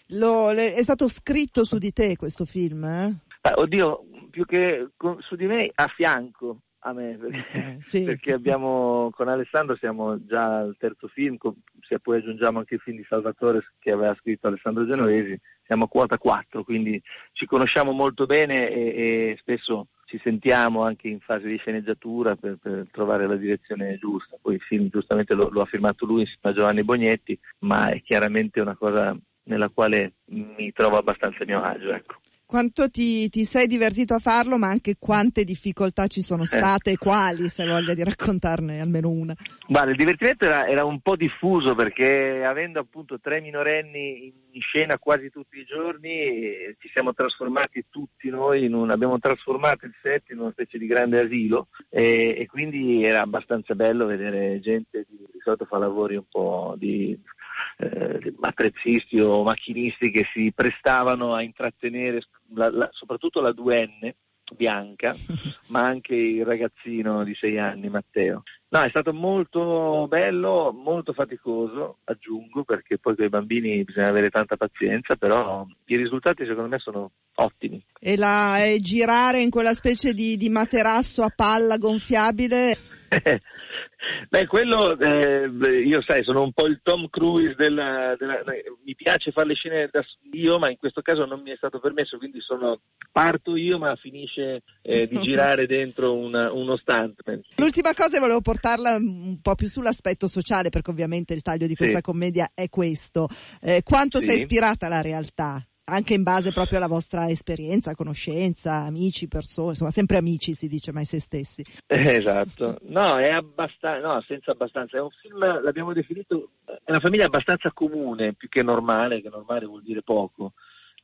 Lo, è stato scritto su di te questo film? Eh? Ah, oddio, più che con, su di me, a fianco a me, perché, eh, sì. perché, abbiamo con Alessandro siamo già al terzo film, con, se poi aggiungiamo anche il film di Salvatore che aveva scritto Alessandro Genovesi, siamo a quota 4, quindi ci conosciamo molto bene e, e spesso ci sentiamo anche in fase di sceneggiatura per, per, trovare la direzione giusta. Poi il film giustamente lo, lo ha firmato lui insieme a Giovanni Bognetti, ma è chiaramente una cosa nella quale mi trovo abbastanza a mio agio. Ecco. Quanto ti, ti, sei divertito a farlo, ma anche quante difficoltà ci sono state e quali, se voglia di raccontarne almeno una. Guarda, il divertimento era, era, un po' diffuso perché avendo appunto tre minorenni in scena quasi tutti i giorni, ci siamo trasformati tutti noi, un, abbiamo trasformato il set in una specie di grande asilo e, e quindi era abbastanza bello vedere gente di, di solito fa lavori un po' di eh, attrezzisti o macchinisti che si prestavano a intrattenere la, la, soprattutto la 2N bianca, ma anche il ragazzino di sei anni, Matteo. No, è stato molto bello, molto faticoso, aggiungo, perché poi con i bambini bisogna avere tanta pazienza, però i risultati secondo me sono ottimi. E la, eh, girare in quella specie di, di materasso a palla gonfiabile Beh, quello, eh, io sai, sono un po' il Tom Cruise della, della, mi piace fare le scene da io, ma in questo caso non mi è stato permesso, quindi sono, parto io, ma finisce eh, di girare dentro una, uno stuntman. L'ultima cosa volevo portarla un po' più sull'aspetto sociale, perché ovviamente il taglio di questa sì. commedia è questo. Eh, quanto sì. sei ispirata alla realtà? Anche in base proprio alla vostra esperienza, conoscenza, amici, persone, insomma, sempre amici si dice mai se stessi. Eh, esatto, no, è abbastanza, no, senza abbastanza, è un film, l'abbiamo definito, è una famiglia abbastanza comune, più che normale, che normale vuol dire poco.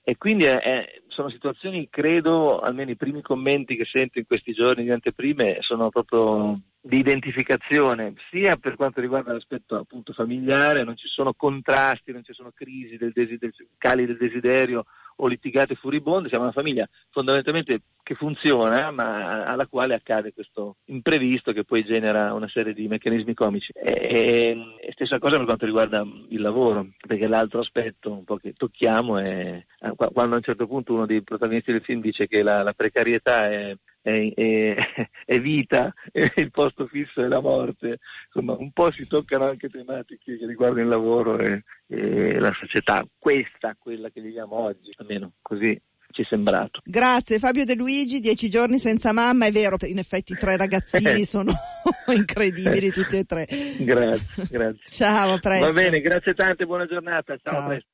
E quindi è, sono situazioni, credo, almeno i primi commenti che sento in questi giorni di anteprime sono proprio di identificazione, sia per quanto riguarda l'aspetto appunto familiare, non ci sono contrasti, non ci sono crisi del, desider- del cali del desiderio o litigate furibonde, siamo una famiglia fondamentalmente che funziona, ma alla quale accade questo imprevisto che poi genera una serie di meccanismi comici. E, e stessa cosa per quanto riguarda il lavoro, perché l'altro aspetto un po' che tocchiamo è quando a un certo punto uno dei protagonisti del film dice che la, la precarietà è è, è, è, vita, è il posto fisso è la morte, insomma un po' si toccano anche tematiche che riguardano il lavoro e, e la società, questa, quella che viviamo oggi, almeno così ci è sembrato. Grazie Fabio De Luigi, dieci giorni senza mamma, è vero, in effetti i tre ragazzini sono incredibili tutti e tre. Grazie, grazie. Ciao, a presto. Va bene, grazie tante, buona giornata, ciao, ciao. a presto.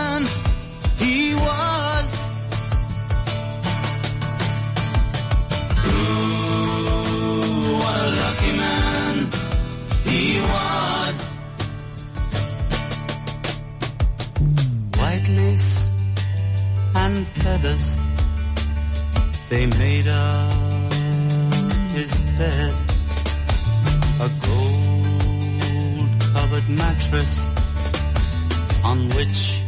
feathers, they made up his bed. A gold covered mattress on which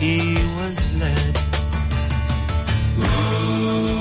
he was led. Ooh,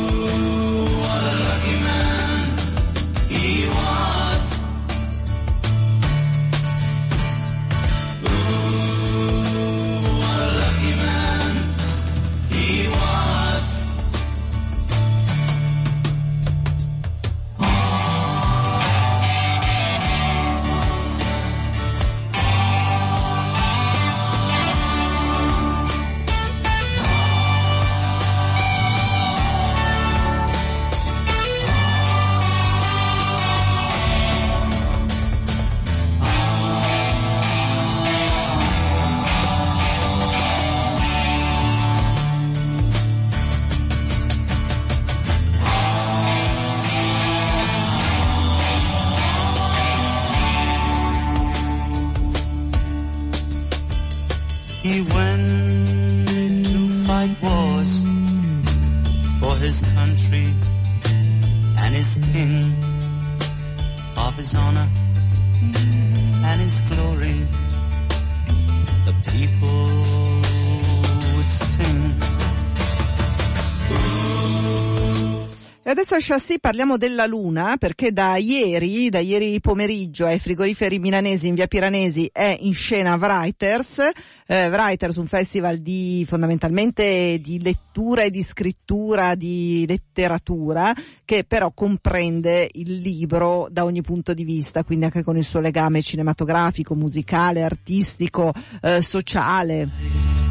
Chassis parliamo della Luna perché da ieri, da ieri pomeriggio ai frigoriferi milanesi in via Piranesi è in scena Writers, eh, Writers un festival di fondamentalmente di lettura e di scrittura, di letteratura che però comprende il libro da ogni punto di vista, quindi anche con il suo legame cinematografico, musicale, artistico, eh, sociale.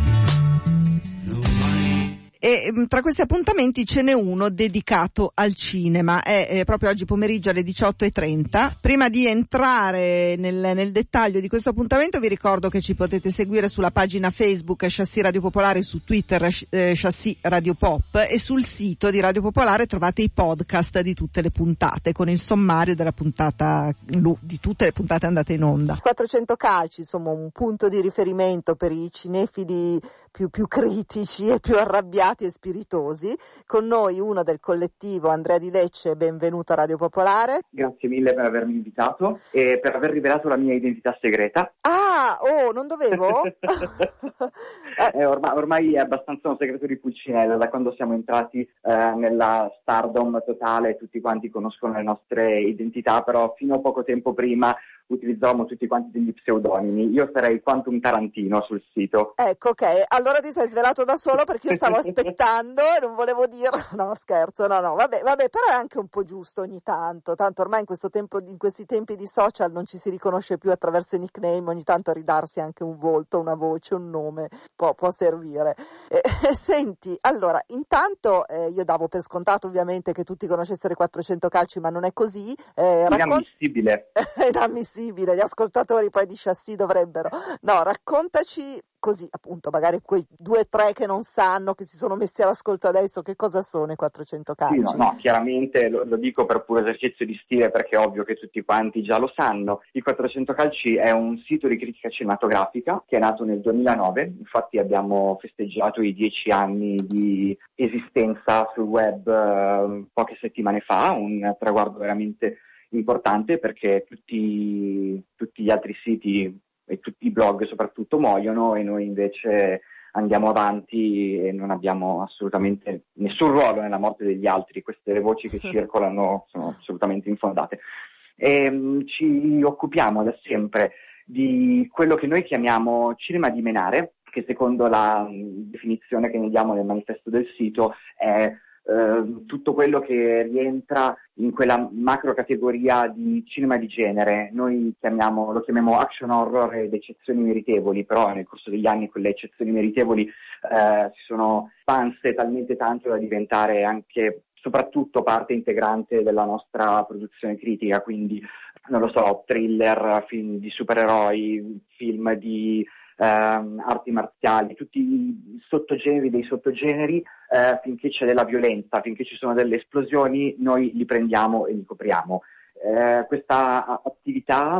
E mm, tra questi appuntamenti ce n'è uno dedicato al cinema, è, è proprio oggi pomeriggio alle 18.30. Prima di entrare nel, nel, dettaglio di questo appuntamento vi ricordo che ci potete seguire sulla pagina Facebook Chassis Radio Popolare, su Twitter eh, Chassis Radio Pop e sul sito di Radio Popolare trovate i podcast di tutte le puntate con il sommario della puntata, di tutte le puntate andate in onda. 400 calci, insomma un punto di riferimento per i cinefili più, più critici e più arrabbiati e spiritosi. Con noi uno del collettivo, Andrea Di Lecce, benvenuto a Radio Popolare. Grazie mille per avermi invitato e per aver rivelato la mia identità segreta. Ah, oh, non dovevo? eh, ormai, ormai, è abbastanza un segreto di Pulcinella, da quando siamo entrati eh, nella stardom totale tutti quanti conoscono le nostre identità, però fino a poco tempo prima utilizzavamo tutti quanti degli pseudonimi. Io sarei Quantum Tarantino sul sito. Ecco, ok. Allora ti sei svelato da solo perché io stavo aspettando e non volevo dirlo. No, scherzo, no, no. Vabbè, vabbè, però è anche un po' giusto ogni tanto. Tanto ormai in, questo tempo, in questi tempi di social non ci si riconosce più attraverso i nickname, ogni tanto ridarsi anche un volto, una voce, un nome può, può servire. Eh, senti, allora, intanto eh, io davo per scontato ovviamente che tutti conoscessero i 400 calci, ma non è così. Eh, raccon- inammissibile. è inammissibile, gli ascoltatori poi di chassis dovrebbero. No, raccontaci così appunto magari quei due o tre che non sanno, che si sono messi all'ascolto adesso, che cosa sono i 400 calci? Sì, no, no, chiaramente lo, lo, dico per puro esercizio di stile perché è ovvio che tutti quanti già lo sanno. I 400 calci è un sito di critica cinematografica che è nato nel 2009, infatti abbiamo festeggiato i dieci anni di esistenza sul web eh, poche settimane fa, un traguardo veramente importante perché tutti, tutti gli altri siti e tutti i blog soprattutto muoiono e noi invece andiamo avanti e non abbiamo assolutamente nessun ruolo nella morte degli altri, queste voci che circolano sono assolutamente infondate. E, um, ci occupiamo da sempre di quello che noi chiamiamo cinema di menare, che secondo la um, definizione che ne diamo nel manifesto del sito è Ehm, tutto quello che rientra in quella macro categoria di cinema di genere. Noi chiamiamo, lo chiamiamo action horror ed eccezioni meritevoli, però nel corso degli anni quelle eccezioni meritevoli eh, si sono espanse talmente tanto da diventare anche soprattutto parte integrante della nostra produzione critica, quindi non lo so, thriller, film di supereroi, film di ehm, arti marziali, tutti i sottogeneri dei sottogeneri, eh, finché c'è della violenza, finché ci sono delle esplosioni, noi li prendiamo e li copriamo. Eh, questa attività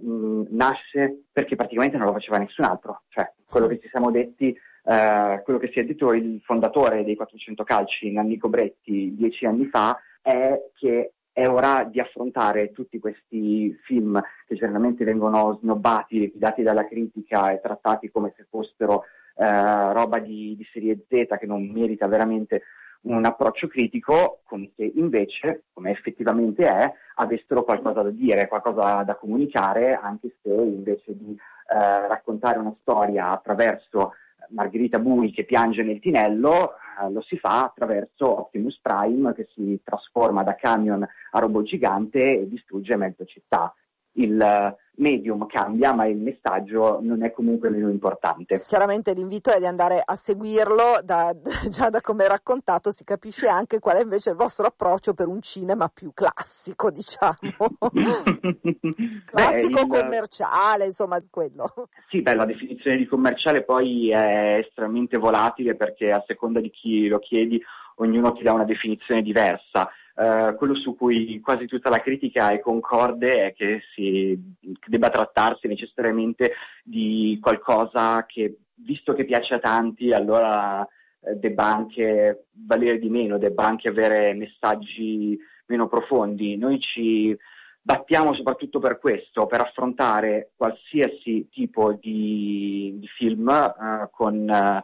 mh, mm, nasce perché praticamente non lo faceva nessun altro, cioè quello che ci siamo detti Uh, quello che si è detto il fondatore dei 400 calci, Nannico Bretti, dieci anni fa, è che è ora di affrontare tutti questi film che generalmente vengono snobbati, dati dalla critica e trattati come se fossero eh, roba di, di, serie Z che non merita veramente un approccio critico, come se invece, come effettivamente è, avessero qualcosa da dire, qualcosa da comunicare, anche se invece di eh, raccontare una storia attraverso Margherita Bui che piange nel tinello, eh, lo si fa attraverso Optimus Prime che si trasforma da camion a robot gigante e distrugge mezza città. Il eh, medium cambia, ma il messaggio non è comunque meno importante. Chiaramente l'invito è di andare a seguirlo, da, già da come raccontato si capisce anche qual è invece il vostro approccio per un cinema più classico, diciamo. classico beh, il... commerciale, insomma, quello. Sì, beh, la definizione di commerciale poi è estremamente volatile perché a seconda di chi lo chiedi ognuno ti dà una definizione diversa. Uh, quello su cui quasi tutta la critica è concorde è che si debba trattarsi necessariamente di qualcosa che, visto che piace a tanti, allora eh, debba anche valere di meno, debba anche avere messaggi meno profondi. Noi ci battiamo soprattutto per questo, per affrontare qualsiasi tipo di, di film uh, con uh,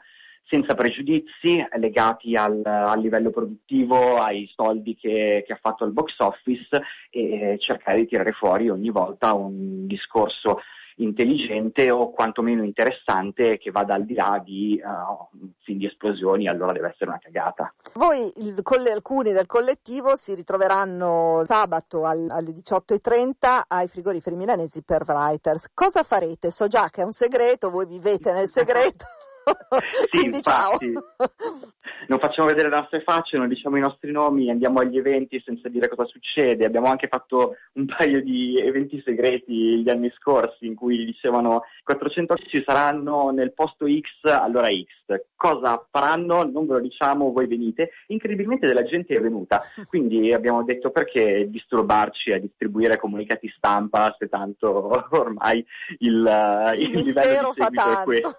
senza pregiudizi legati al, al, livello produttivo, ai soldi che, che, ha fatto il box office e cercare di tirare fuori ogni volta un discorso intelligente o quantomeno interessante che vada al di là di uh, film di esplosioni, allora deve essere una cagata. Voi, il, coll- alcuni del collettivo, si ritroveranno sabato al, alle 18.30 ai frigoriferi milanesi per Writers. Cosa farete? So già che è un segreto, voi vivete nel segreto. sì, Quindi infatti, ciao. non facciamo vedere le nostre facce, non diciamo i nostri nomi, andiamo agli eventi senza dire cosa succede. Abbiamo anche fatto un paio di eventi segreti gli anni scorsi in cui dicevano 400 ci saranno nel posto X, allora X. Cosa faranno? Non ve lo diciamo, voi venite. Incredibilmente della gente è venuta, quindi abbiamo detto perché disturbarci a distribuire comunicati stampa se tanto ormai il, il, il livello di seguito è questo.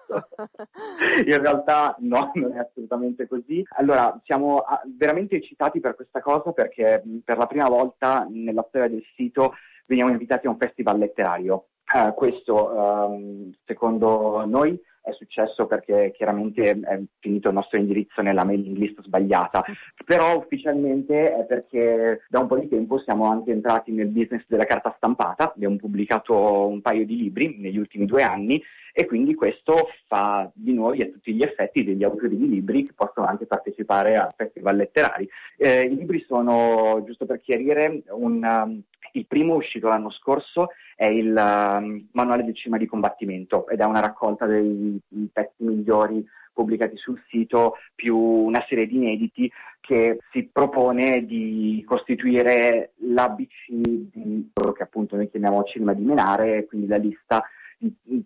In realtà no, non è assolutamente così. Allora, siamo ah, veramente eccitati per questa cosa perché per la prima volta nella storia del sito veniamo invitati a un festival letterario. Uh, questo, um, secondo noi, è successo perché chiaramente è finito il nostro indirizzo nella mailing list sbagliata, però ufficialmente è perché da un po' di tempo siamo anche entrati nel business della carta stampata, abbiamo pubblicato un paio di libri negli ultimi due anni e quindi questo fa di noi a tutti gli effetti degli autori di libri che possono anche partecipare a festival letterari. Eh, I libri sono, giusto per chiarire, un, um, il primo uscito l'anno scorso è il um, Manuale del cinema di combattimento ed è una raccolta dei pezzi migliori pubblicati sul sito più una serie di inediti che si propone di costituire l'ABC di quello che appunto noi chiamiamo cinema di menare, quindi la lista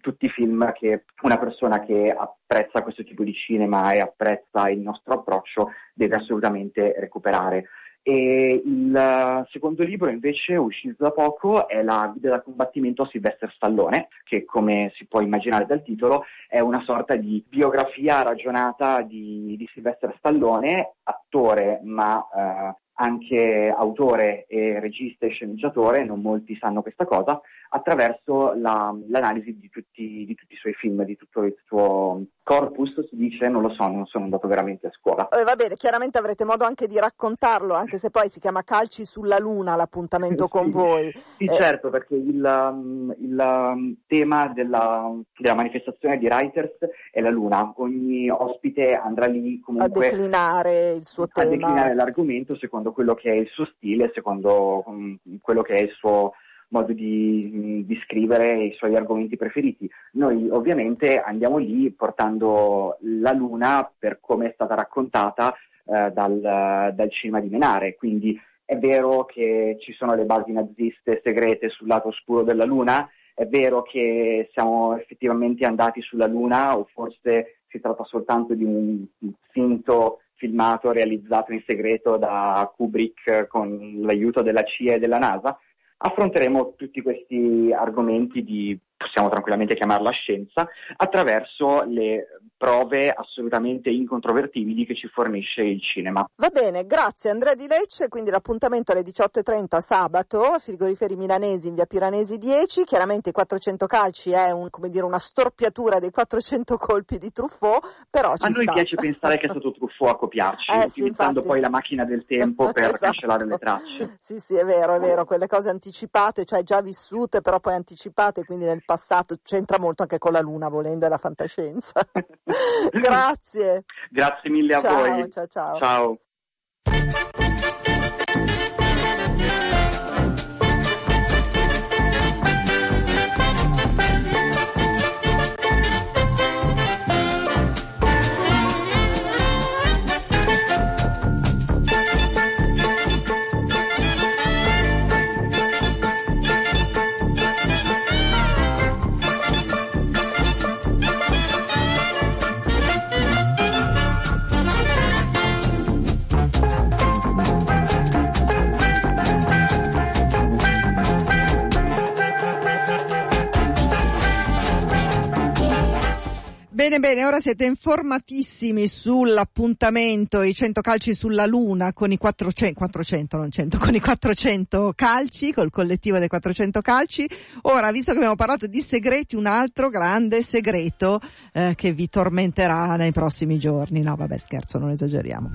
tutti i film che una persona che apprezza questo tipo di cinema e apprezza il nostro approccio deve assolutamente recuperare. E il secondo libro invece uscito da poco è la guida da combattimento a Sylvester Stallone, che come si può immaginare dal titolo è una sorta di biografia ragionata di, di Sylvester Stallone, attore ma eh, anche autore e regista e sceneggiatore, non molti sanno questa cosa, attraverso la, l'analisi di tutti, di tutti, i suoi film, di tutto il suo corpus, si dice, non lo so, non sono andato veramente a scuola. Eh, va bene, chiaramente avrete modo anche di raccontarlo, anche se poi si chiama Calci sulla Luna l'appuntamento con sì, voi. Sì, eh. certo, perché il, um, il um, tema della, della, manifestazione di Writers è la Luna. Ogni ospite andrà lì comunque a declinare il suo a tema. A declinare l'argomento secondo quello che è il suo stile, secondo um, quello che è il suo modo di, di, scrivere i suoi argomenti preferiti. Noi ovviamente andiamo lì portando la luna per come è stata raccontata eh, dal, dal cinema di Menare, quindi è vero che ci sono le basi naziste segrete sul lato oscuro della Luna, è vero che siamo effettivamente andati sulla Luna o forse si tratta soltanto di un finto filmato realizzato in segreto da Kubrick con l'aiuto della CIA e della NASA affronteremo tutti questi argomenti di, possiamo tranquillamente chiamarla scienza, attraverso le prove assolutamente incontrovertibili che ci fornisce il cinema. Va bene, grazie Andrea Di Lecce, quindi l'appuntamento alle 18.30 sabato, frigoriferi milanesi in via Piranesi 10, chiaramente i 400 calci è un, dire, una storpiatura dei 400 colpi di Truffaut, però A noi sta. piace pensare che è stato Truffaut a copiarci, eh, utilizzando sì, poi la macchina del tempo per esatto. cancellare le tracce. Sì, sì, è vero, è vero, quelle cose anticipate, cioè già vissute, però poi anticipate, quindi nel passato c'entra molto anche con la Luna, volendo, è la fantascienza. Grazie. Grazie mille a ciao, voi. Ciao, ciao. Ciao. Bene, bene, ora siete informatissimi sull'appuntamento, i 100 calci sulla Luna con i 400, 400 non 100, con i 400 calci, col collettivo dei 400 calci. Ora, visto che abbiamo parlato di segreti, un altro grande segreto eh, che vi tormenterà nei prossimi giorni. No, vabbè, scherzo, non esageriamo.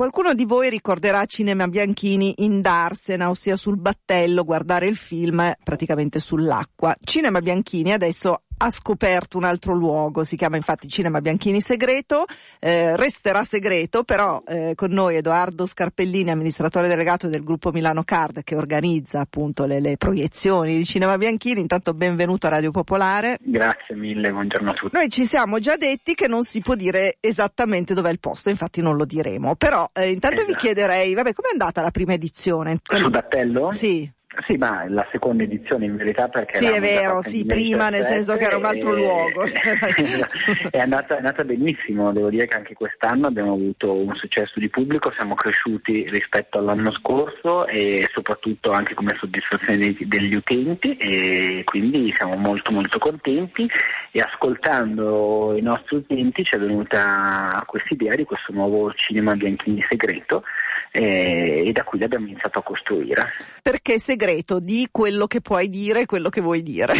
Qualcuno di voi ricorderà Cinema Bianchini in Darsena, ossia sul battello, guardare il film praticamente sull'acqua. Cinema Bianchini adesso ha scoperto un altro luogo, si chiama infatti Cinema Bianchini Segreto, eh, resterà segreto, però eh, con noi Edoardo Scarpellini, amministratore delegato del gruppo Milano Card che organizza appunto le, le proiezioni di Cinema Bianchini, intanto benvenuto a Radio Popolare. Grazie mille, buongiorno a tutti. Noi ci siamo già detti che non si può dire esattamente dov'è il posto, infatti non lo diremo, però eh, intanto esatto. vi chiederei, vabbè, com'è andata la prima edizione? Sul battello? Sì. Sì, ma la seconda edizione in verità perché... Sì, è vero, sì, prima nel senso che era un altro e... luogo. è, andata, è andata benissimo, devo dire che anche quest'anno abbiamo avuto un successo di pubblico, siamo cresciuti rispetto all'anno scorso e soprattutto anche come soddisfazione dei, degli utenti e quindi siamo molto molto contenti e ascoltando i nostri utenti ci è venuta questa idea di questo nuovo cinema Bianchini segreto e, e da qui l'abbiamo iniziato a costruire. Perché segreto? Di quello che puoi dire e quello che vuoi dire.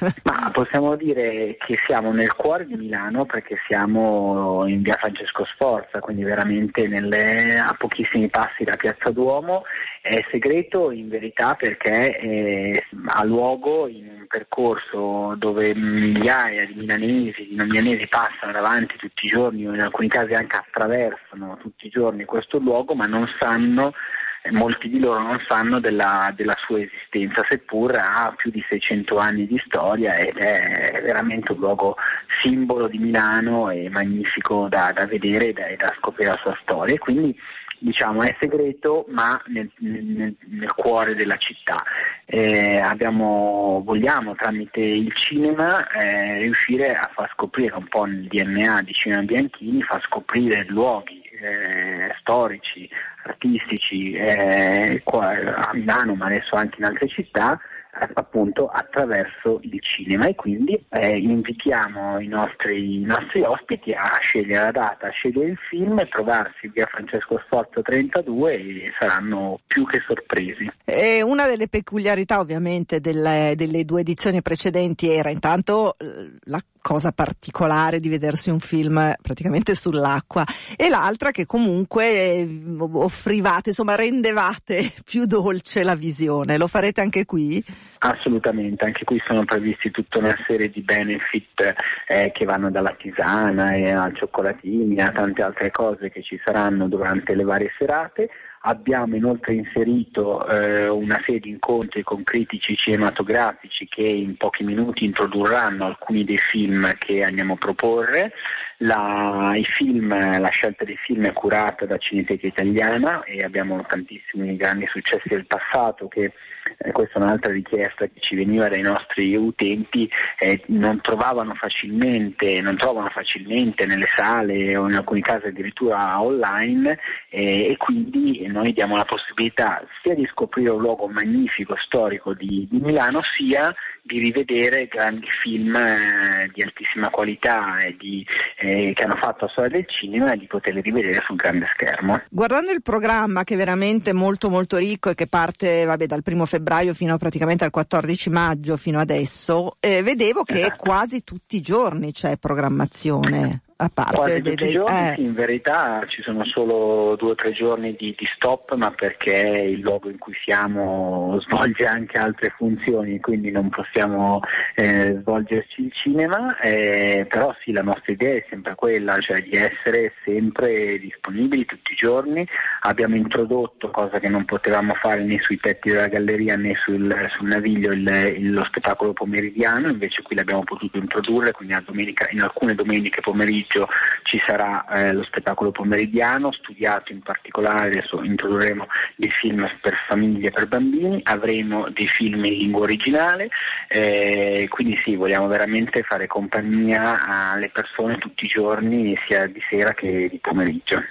Ma possiamo dire che siamo nel cuore di Milano perché siamo in via Francesco Sforza, quindi veramente nelle, a pochissimi passi da Piazza Duomo. È segreto in verità perché eh, ha luogo in un percorso dove migliaia di milanesi, di non milanesi passano davanti tutti i giorni o in alcuni casi anche attraversano tutti i giorni questo luogo ma non sanno molti di loro non sanno della, della, sua esistenza, seppur ha più di 600 anni di storia ed è veramente un luogo simbolo di Milano e magnifico da, da vedere e da, da, scoprire la sua storia. Quindi diciamo è segreto ma nel, nel, nel cuore della città. Eh, abbiamo, vogliamo tramite il cinema eh, riuscire a far scoprire un po' nel DNA di Cinema Bianchini, far scoprire luoghi eh, storici, artistici eh, qua a Milano ma adesso anche in altre città appunto attraverso il cinema e quindi eh, invitiamo i nostri, i nostri, ospiti a scegliere la data, a scegliere il film e trovarsi via Francesco Sforza 32 e saranno più che sorpresi. E una delle peculiarità ovviamente delle, delle due edizioni precedenti era intanto eh, la cosa particolare di vedersi un film praticamente sull'acqua e l'altra che comunque eh, offrivate, insomma rendevate più dolce la visione. Lo farete anche qui? Assolutamente, anche qui sono previsti tutta una serie di benefit eh, che vanno dalla tisana e al cioccolatini a tante altre cose che ci saranno durante le varie serate. Abbiamo inoltre inserito eh, una serie di incontri con critici cinematografici che in pochi minuti introdurranno alcuni dei film che andiamo a proporre. La, film, la scelta dei film è curata da Cineteca Italiana e abbiamo tantissimi grandi successi del passato che eh, questa è un'altra richiesta che ci veniva dai nostri utenti, eh, non trovavano facilmente, non trovano facilmente nelle sale o in alcuni casi addirittura online eh, e quindi noi diamo la possibilità sia di scoprire un luogo magnifico, storico di, di Milano, sia di rivedere grandi film eh, di altissima qualità e di, eh, che hanno fatto la storia del cinema e di poterli rivedere sul grande schermo. Guardando il programma che è veramente molto molto ricco e che parte vabbè, dal primo febbraio fino praticamente al 14 maggio fino adesso, eh, vedevo che esatto. quasi tutti i giorni c'è programmazione a parte Quasi tutti i giorni, eh. in verità ci sono solo due o tre giorni di, di, stop, ma perché il luogo in cui siamo svolge anche altre funzioni, quindi non possiamo eh, svolgerci il cinema, eh, però sì, la nostra idea è sempre quella, cioè di essere sempre disponibili tutti i giorni. Abbiamo introdotto, cosa che non potevamo fare né sui tetti della galleria né sul, sul naviglio, il, il, lo spettacolo pomeridiano, invece qui l'abbiamo potuto introdurre, quindi domenica, in alcune domeniche pomeriggio pomeriggio ci sarà eh, lo spettacolo pomeridiano, studiato in particolare, adesso introdurremo dei film per famiglie e per bambini, avremo dei film in lingua originale, eh, quindi sì, vogliamo veramente fare compagnia alle persone tutti i giorni, sia di sera che di pomeriggio.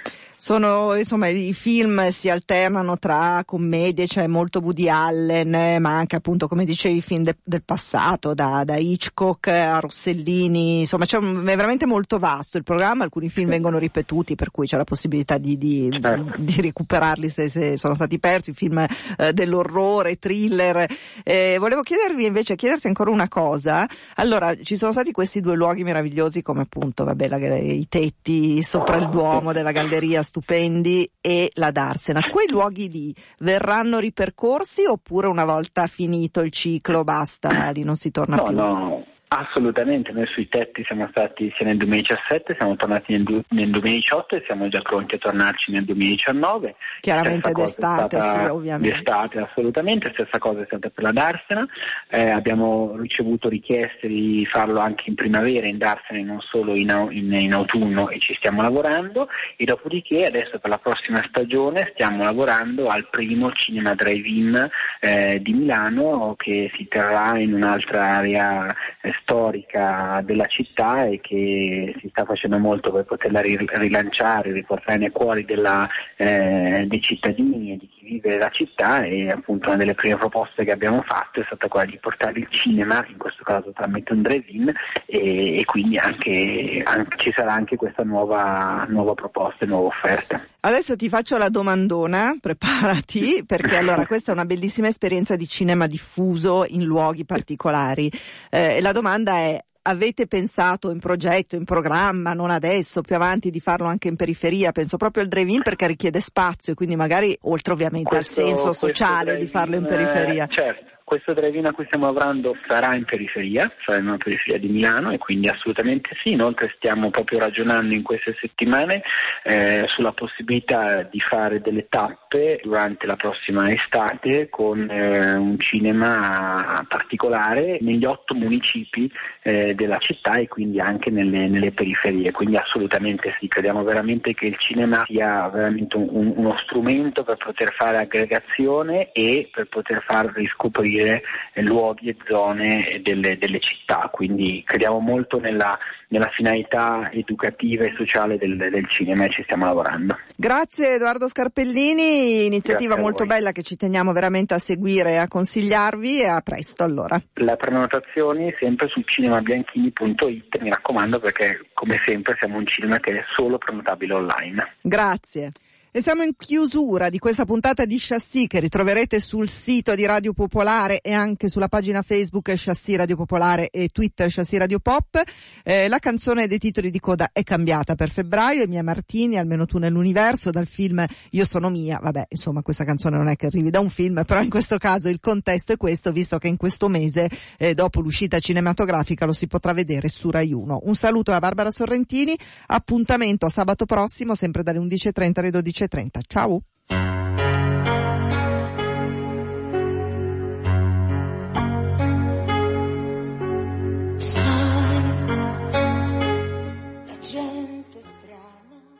Sono, insomma, i film si alternano tra commedie, c'è cioè molto Woody Allen, ma anche appunto, come dicevi, i film de, del passato, da, da, Hitchcock a Rossellini, insomma, c'è un, è veramente molto vasto il programma, alcuni film vengono ripetuti, per cui c'è la possibilità di, di, certo. di recuperarli se, se, sono stati persi, film eh, dell'orrore, thriller. Eh, volevo chiedervi invece, chiederti ancora una cosa. Allora, ci sono stati questi due luoghi meravigliosi come appunto, vabbè, la, i tetti sopra il Duomo della Galleria stupendi e la Darsena. Quei luoghi lì verranno ripercorsi oppure una volta finito il ciclo basta, lì non si torna no, più? No, Assolutamente, noi sui tetti siamo stati sia nel 2017, siamo tornati nel, nel 2018 e siamo già pronti a tornarci nel 2019. Chiaramente d'estate, sì, ovviamente. D'estate, assolutamente, stessa cosa è stata per la Darsena, eh, abbiamo ricevuto richieste di farlo anche in primavera in Darsena e non solo in, in, in, autunno e ci stiamo lavorando e dopodiché adesso per la prossima stagione stiamo lavorando al primo cinema drive-in eh, di Milano che si terrà in un'altra area eh, storica della città e che si sta facendo molto per poterla rilanciare, riportare nei cuori della, eh, dei cittadini e di chi vive la città e appunto una delle prime proposte che abbiamo fatto è stata quella di portare il cinema, in questo caso tramite un drive-in e, e quindi anche, anche, ci sarà anche questa nuova, nuova proposta e nuova offerta. Adesso ti faccio la domandona, preparati, perché allora questa è una bellissima esperienza di cinema diffuso in luoghi particolari. Eh, la domanda è avete pensato in progetto, in programma, non adesso, più avanti, di farlo anche in periferia? Penso proprio al drive-in perché richiede spazio e quindi magari, oltre ovviamente questo, al senso sociale di farlo in periferia. Certo. Questo drive-in a cui stiamo lavorando sarà in periferia, sarà in una periferia di Milano e quindi assolutamente sì. Inoltre stiamo proprio ragionando in queste settimane eh, sulla possibilità di fare delle tappe durante la prossima estate con eh, un cinema particolare negli otto municipi eh, della città e quindi anche nelle, nelle, periferie. Quindi assolutamente sì, crediamo veramente che il cinema sia veramente un, uno strumento per poter fare aggregazione e per poter far riscoprire costruire eh, luoghi e zone delle, delle, città, quindi crediamo molto nella, nella finalità educativa e sociale del, del, cinema e ci stiamo lavorando. Grazie Edoardo Scarpellini, iniziativa molto bella che ci teniamo veramente a seguire e a consigliarvi e a presto allora. Le prenotazioni sempre su cinemabianchini.it, mi raccomando perché come sempre siamo un cinema che è solo prenotabile online. Grazie. E siamo in chiusura di questa puntata di Chassis che ritroverete sul sito di Radio Popolare e anche sulla pagina Facebook Chassis Radio Popolare e Twitter Chassis Radio Pop. Eh, la canzone dei titoli di coda è cambiata per febbraio, Mia Martini, almeno tu nell'universo, dal film Io sono mia. Vabbè, insomma, questa canzone non è che arrivi da un film, però in questo caso il contesto è questo, visto che in questo mese, eh, dopo l'uscita cinematografica, lo si potrà vedere su Rai 1. Un saluto a Barbara Sorrentini, appuntamento a sabato prossimo, sempre dalle 11.30 alle 12 11.30. Ciao!